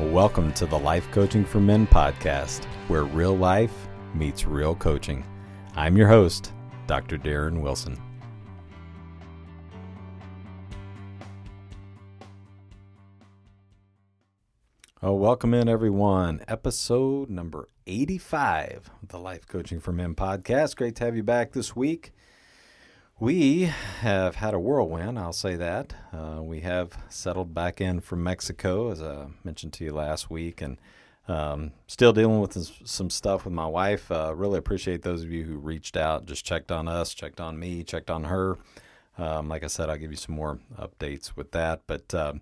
Welcome to the Life Coaching for Men podcast, where real life meets real coaching. I'm your host, Dr. Darren Wilson. Oh, welcome in, everyone. Episode number 85 of the Life Coaching for Men podcast. Great to have you back this week. We have had a whirlwind, I'll say that. Uh, we have settled back in from Mexico, as I mentioned to you last week, and um, still dealing with some stuff with my wife. Uh, really appreciate those of you who reached out, just checked on us, checked on me, checked on her. Um, like I said, I'll give you some more updates with that. But uh,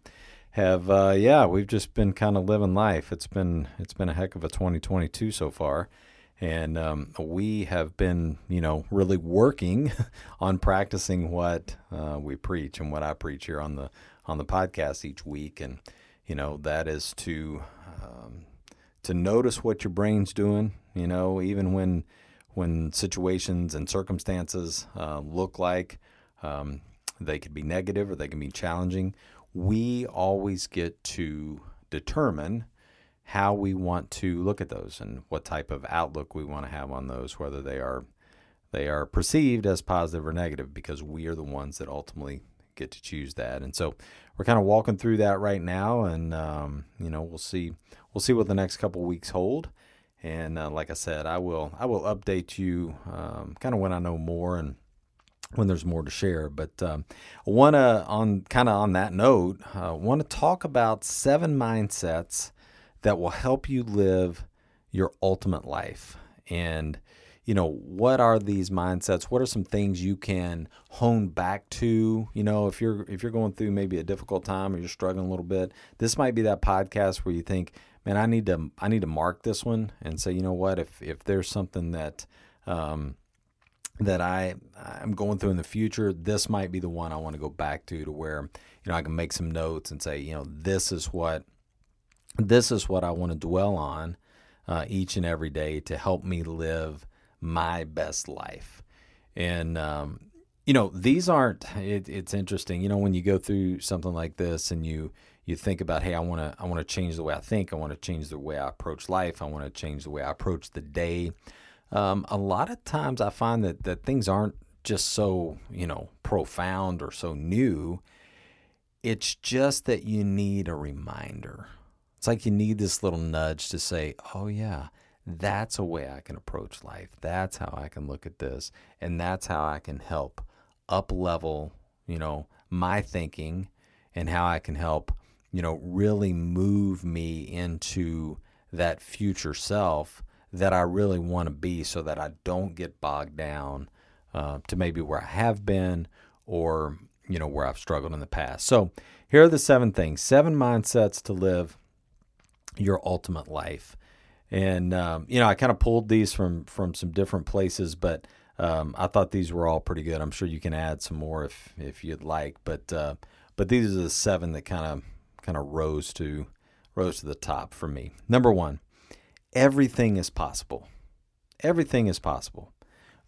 have uh, yeah, we've just been kind of living life. It's been it's been a heck of a 2022 so far and um, we have been, you know, really working on practicing what uh, we preach and what I preach here on the on the podcast each week, and you know that is to um, to notice what your brain's doing. You know, even when when situations and circumstances uh, look like um, they could be negative or they can be challenging, we always get to determine how we want to look at those and what type of outlook we want to have on those, whether they are they are perceived as positive or negative, because we are the ones that ultimately get to choose that. And so we're kind of walking through that right now, and um, you know we'll see we'll see what the next couple weeks hold. And uh, like I said, I will I will update you um, kind of when I know more and when there's more to share. But um, I want to on kind of on that note, uh, want to talk about seven mindsets that will help you live your ultimate life. And, you know, what are these mindsets? What are some things you can hone back to? You know, if you're if you're going through maybe a difficult time or you're struggling a little bit, this might be that podcast where you think, man, I need to I need to mark this one and say, you know what, if if there's something that um, that I I'm going through in the future, this might be the one I want to go back to to where you know I can make some notes and say, you know, this is what this is what I want to dwell on uh, each and every day to help me live my best life. And, um, you know, these aren't, it, it's interesting, you know, when you go through something like this and you, you think about, hey, I want to, I want to change the way I think. I want to change the way I approach life. I want to change the way I approach the day. Um, a lot of times I find that, that things aren't just so, you know, profound or so new. It's just that you need a reminder it's like you need this little nudge to say, oh, yeah, that's a way I can approach life. That's how I can look at this. And that's how I can help up level, you know, my thinking and how I can help, you know, really move me into that future self that I really want to be so that I don't get bogged down uh, to maybe where I have been or, you know, where I've struggled in the past. So here are the seven things, seven mindsets to live your ultimate life. And um, you know, I kind of pulled these from from some different places, but um, I thought these were all pretty good. I'm sure you can add some more if if you'd like, but uh, but these are the seven that kind of kind of rose to rose to the top for me. Number one, everything is possible. Everything is possible.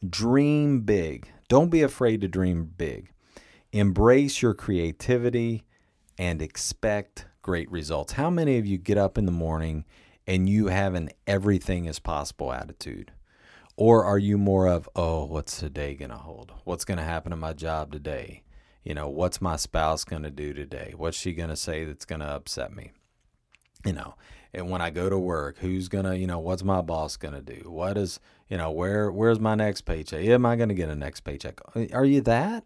Dream big. Don't be afraid to dream big. Embrace your creativity and expect great results. How many of you get up in the morning and you have an everything is possible attitude? Or are you more of, oh, what's today going to hold? What's going to happen in my job today? You know, what's my spouse going to do today? What's she going to say that's going to upset me? You know, and when I go to work, who's to, you know, what's my boss to do? What is, you know, where where's my next paycheck? Am I to get a next paycheck? Are you that?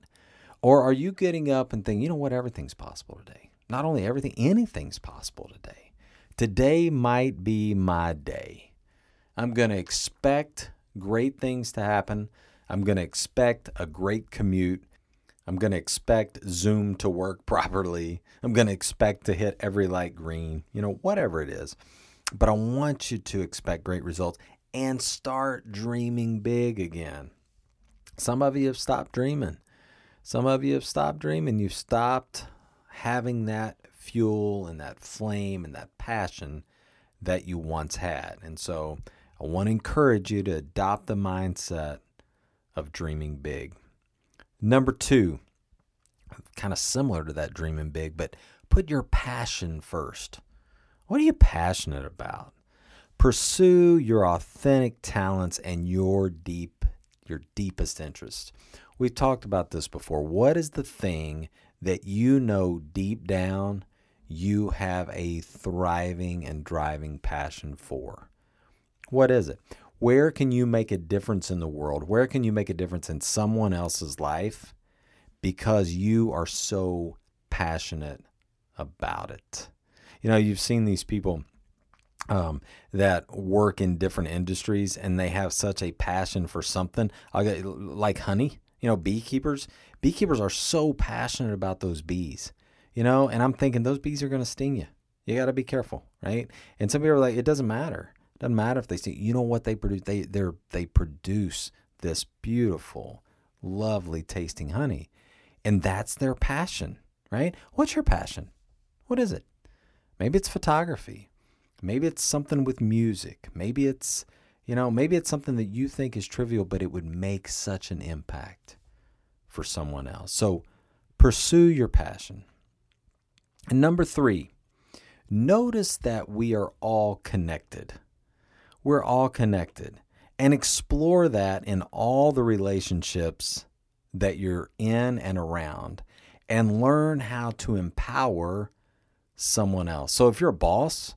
Or are you getting up and thinking, you know what, everything's possible today? Not only everything, anything's possible today. Today might be my day. I'm going to expect great things to happen. I'm going to expect a great commute. I'm going to expect Zoom to work properly. I'm going to expect to hit every light green, you know, whatever it is. But I want you to expect great results and start dreaming big again. Some of you have stopped dreaming. Some of you have stopped dreaming. You've stopped having that fuel and that flame and that passion that you once had. And so I want to encourage you to adopt the mindset of dreaming big. Number two, kind of similar to that dreaming big, but put your passion first. What are you passionate about? Pursue your authentic talents and your deep your deepest interests. We've talked about this before. What is the thing that you know deep down you have a thriving and driving passion for? What is it? Where can you make a difference in the world? Where can you make a difference in someone else's life because you are so passionate about it? You know, you've seen these people um, that work in different industries and they have such a passion for something, like honey. You know, beekeepers. Beekeepers are so passionate about those bees. You know, and I'm thinking those bees are going to sting you. You got to be careful, right? And some people are like, it doesn't matter. Doesn't matter if they see. You know what they produce? They they they produce this beautiful, lovely tasting honey, and that's their passion, right? What's your passion? What is it? Maybe it's photography. Maybe it's something with music. Maybe it's you know maybe it's something that you think is trivial, but it would make such an impact for someone else. So pursue your passion. And number three, notice that we are all connected. We're all connected. And explore that in all the relationships that you're in and around and learn how to empower someone else. So if you're a boss,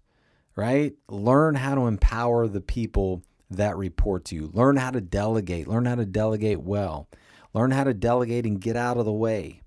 right, learn how to empower the people that report to you. Learn how to delegate, learn how to delegate well. Learn how to delegate and get out of the way.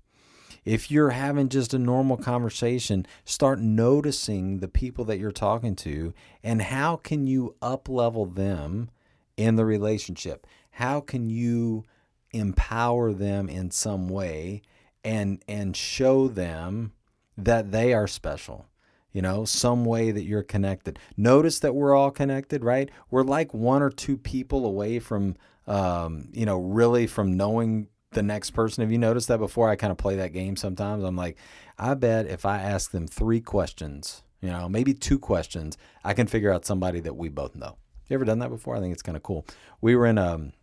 If you're having just a normal conversation, start noticing the people that you're talking to and how can you up level them in the relationship? How can you empower them in some way and and show them that they are special? You know, some way that you're connected. Notice that we're all connected, right? We're like one or two people away from, um, you know, really from knowing the next person. Have you noticed that before? I kind of play that game sometimes. I'm like, I bet if I ask them three questions, you know, maybe two questions, I can figure out somebody that we both know. You ever done that before? I think it's kind of cool. We were in a, um,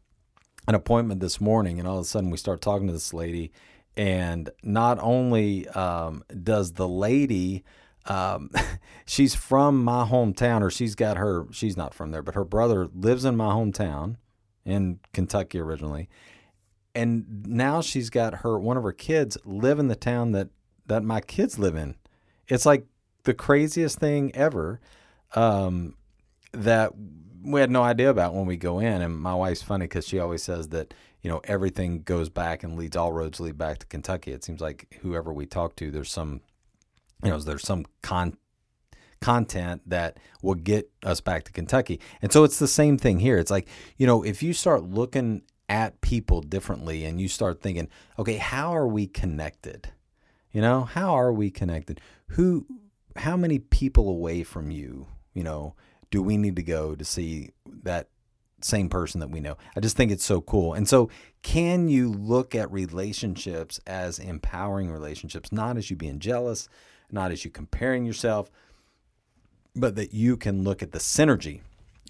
an appointment this morning, and all of a sudden we start talking to this lady, and not only um, does the lady um, she's from my hometown, or she's got her, she's not from there, but her brother lives in my hometown in Kentucky originally and now she's got her one of her kids live in the town that that my kids live in. It's like the craziest thing ever um, that we had no idea about when we go in. And my wife's funny because she always says that you know everything goes back and leads all roads lead back to Kentucky. It seems like whoever we talk to, there's some you know there's some con content that will get us back to Kentucky. And so it's the same thing here. It's like, you know, if you start looking at people differently and you start thinking, okay, how are we connected? You know, how are we connected? Who, how many people away from you, you know, do we need to go to see that same person that we know? I just think it's so cool. And so, can you look at relationships as empowering relationships, not as you being jealous, not as you comparing yourself, but that you can look at the synergy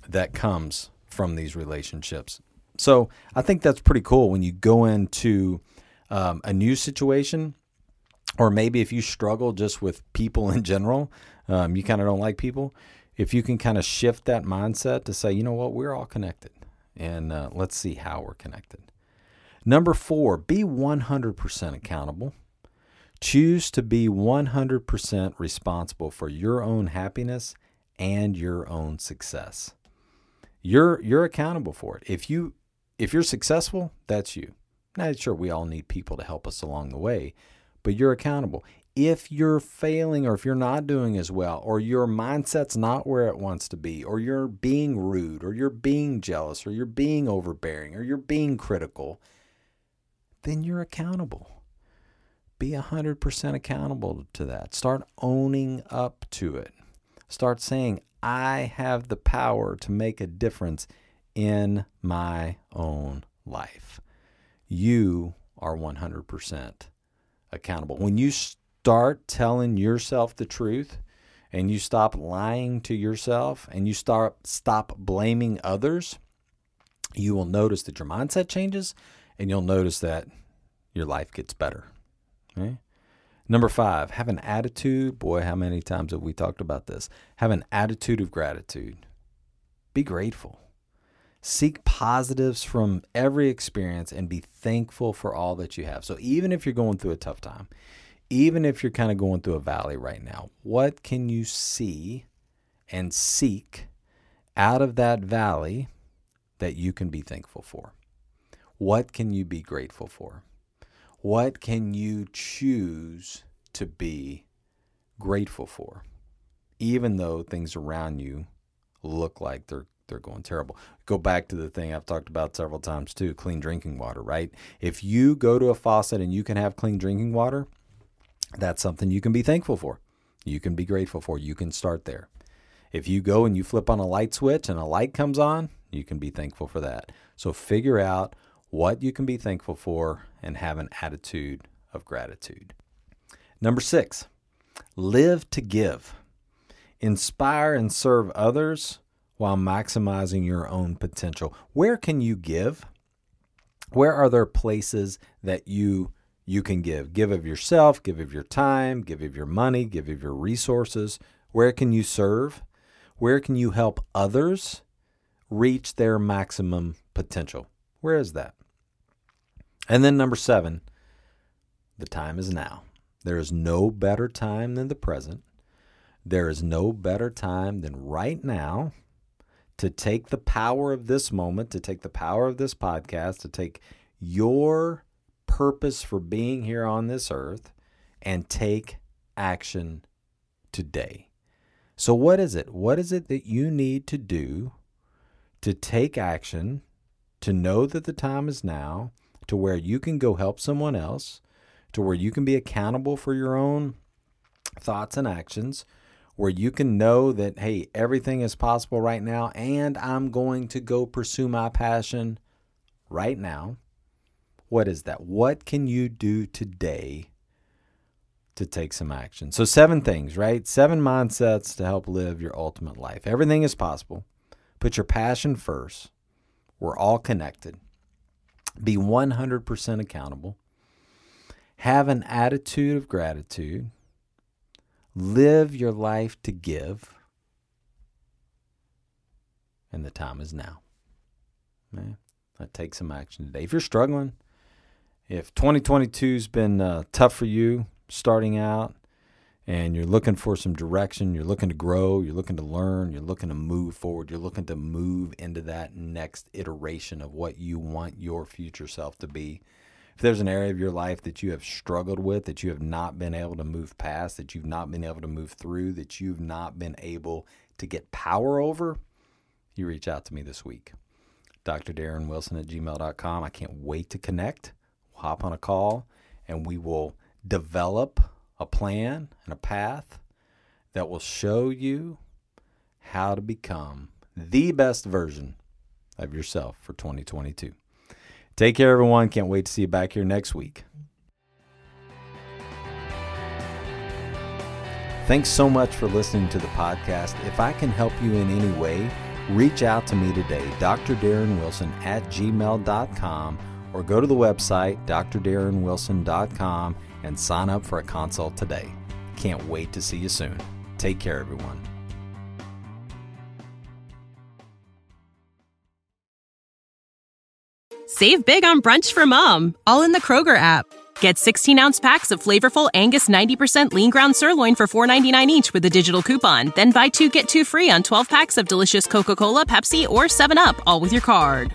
that comes from these relationships so I think that's pretty cool when you go into um, a new situation, or maybe if you struggle just with people in general, um, you kind of don't like people. If you can kind of shift that mindset to say, you know what, we're all connected. and uh, let's see how we're connected. Number four, be 100% accountable. Choose to be 100% responsible for your own happiness and your own success. You're you're accountable for it. If you if you're successful, that's you. Now, sure, we all need people to help us along the way, but you're accountable. If you're failing or if you're not doing as well, or your mindset's not where it wants to be, or you're being rude, or you're being jealous, or you're being overbearing, or you're being critical, then you're accountable. Be 100% accountable to that. Start owning up to it. Start saying, I have the power to make a difference in my own life. You are 100% accountable. When you start telling yourself the truth and you stop lying to yourself and you start stop blaming others, you will notice that your mindset changes and you'll notice that your life gets better. Okay? Number five, have an attitude. Boy, how many times have we talked about this? Have an attitude of gratitude. Be grateful. Seek positives from every experience and be thankful for all that you have. So, even if you're going through a tough time, even if you're kind of going through a valley right now, what can you see and seek out of that valley that you can be thankful for? What can you be grateful for? What can you choose to be grateful for, even though things around you look like they're they're going terrible. Go back to the thing I've talked about several times too, clean drinking water, right? If you go to a faucet and you can have clean drinking water, that's something you can be thankful for. You can be grateful for. You can start there. If you go and you flip on a light switch and a light comes on, you can be thankful for that. So figure out what you can be thankful for and have an attitude of gratitude. Number six, live to give. Inspire and serve others while maximizing your own potential. Where can you give? Where are there places that you you can give? Give of yourself, give of your time, give of your money, give of your resources. Where can you serve? Where can you help others reach their maximum potential? Where is that? And then number 7, the time is now. There is no better time than the present. There is no better time than right now to take the power of this moment, to take the power of this podcast, to take your purpose for being here on this earth and take action today. So, what is it? What is it that you need to do to take action, to know that the time is now, to where you can go help someone else, to where you can be accountable for your own thoughts and actions, where you can know that, hey, everything is possible right now, and I'm going to go pursue my passion right now. What is that? What can you do today to take some action? So, seven things, right? Seven mindsets to help live your ultimate life. Everything is possible. Put your passion first. We're all connected. Be 100% accountable. Have an attitude of gratitude Live your life to give. And the time is now. Man, that takes some action today. If you're struggling, if 2022's been uh, tough for you starting out and you're looking for some direction, you're looking to grow, you're looking to learn, you're looking to move forward, you're looking to move into that next iteration of what you want your future self to be, if there's an area of your life that you have struggled with, that you have not been able to move past, that you've not been able to move through, that you've not been able to get power over, you reach out to me this week. Dr. Darren Wilson at gmail.com. I can't wait to connect. Hop on a call and we will develop a plan and a path that will show you how to become the best version of yourself for 2022. Take care, everyone. Can't wait to see you back here next week. Thanks so much for listening to the podcast. If I can help you in any way, reach out to me today, Dr. Darren Wilson at gmail.com, or go to the website, drdarrenwilson.com, and sign up for a consult today. Can't wait to see you soon. Take care, everyone. Save big on brunch for mom, all in the Kroger app. Get 16 ounce packs of flavorful Angus 90% lean ground sirloin for $4.99 each with a digital coupon. Then buy two get two free on 12 packs of delicious Coca Cola, Pepsi, or 7UP, all with your card.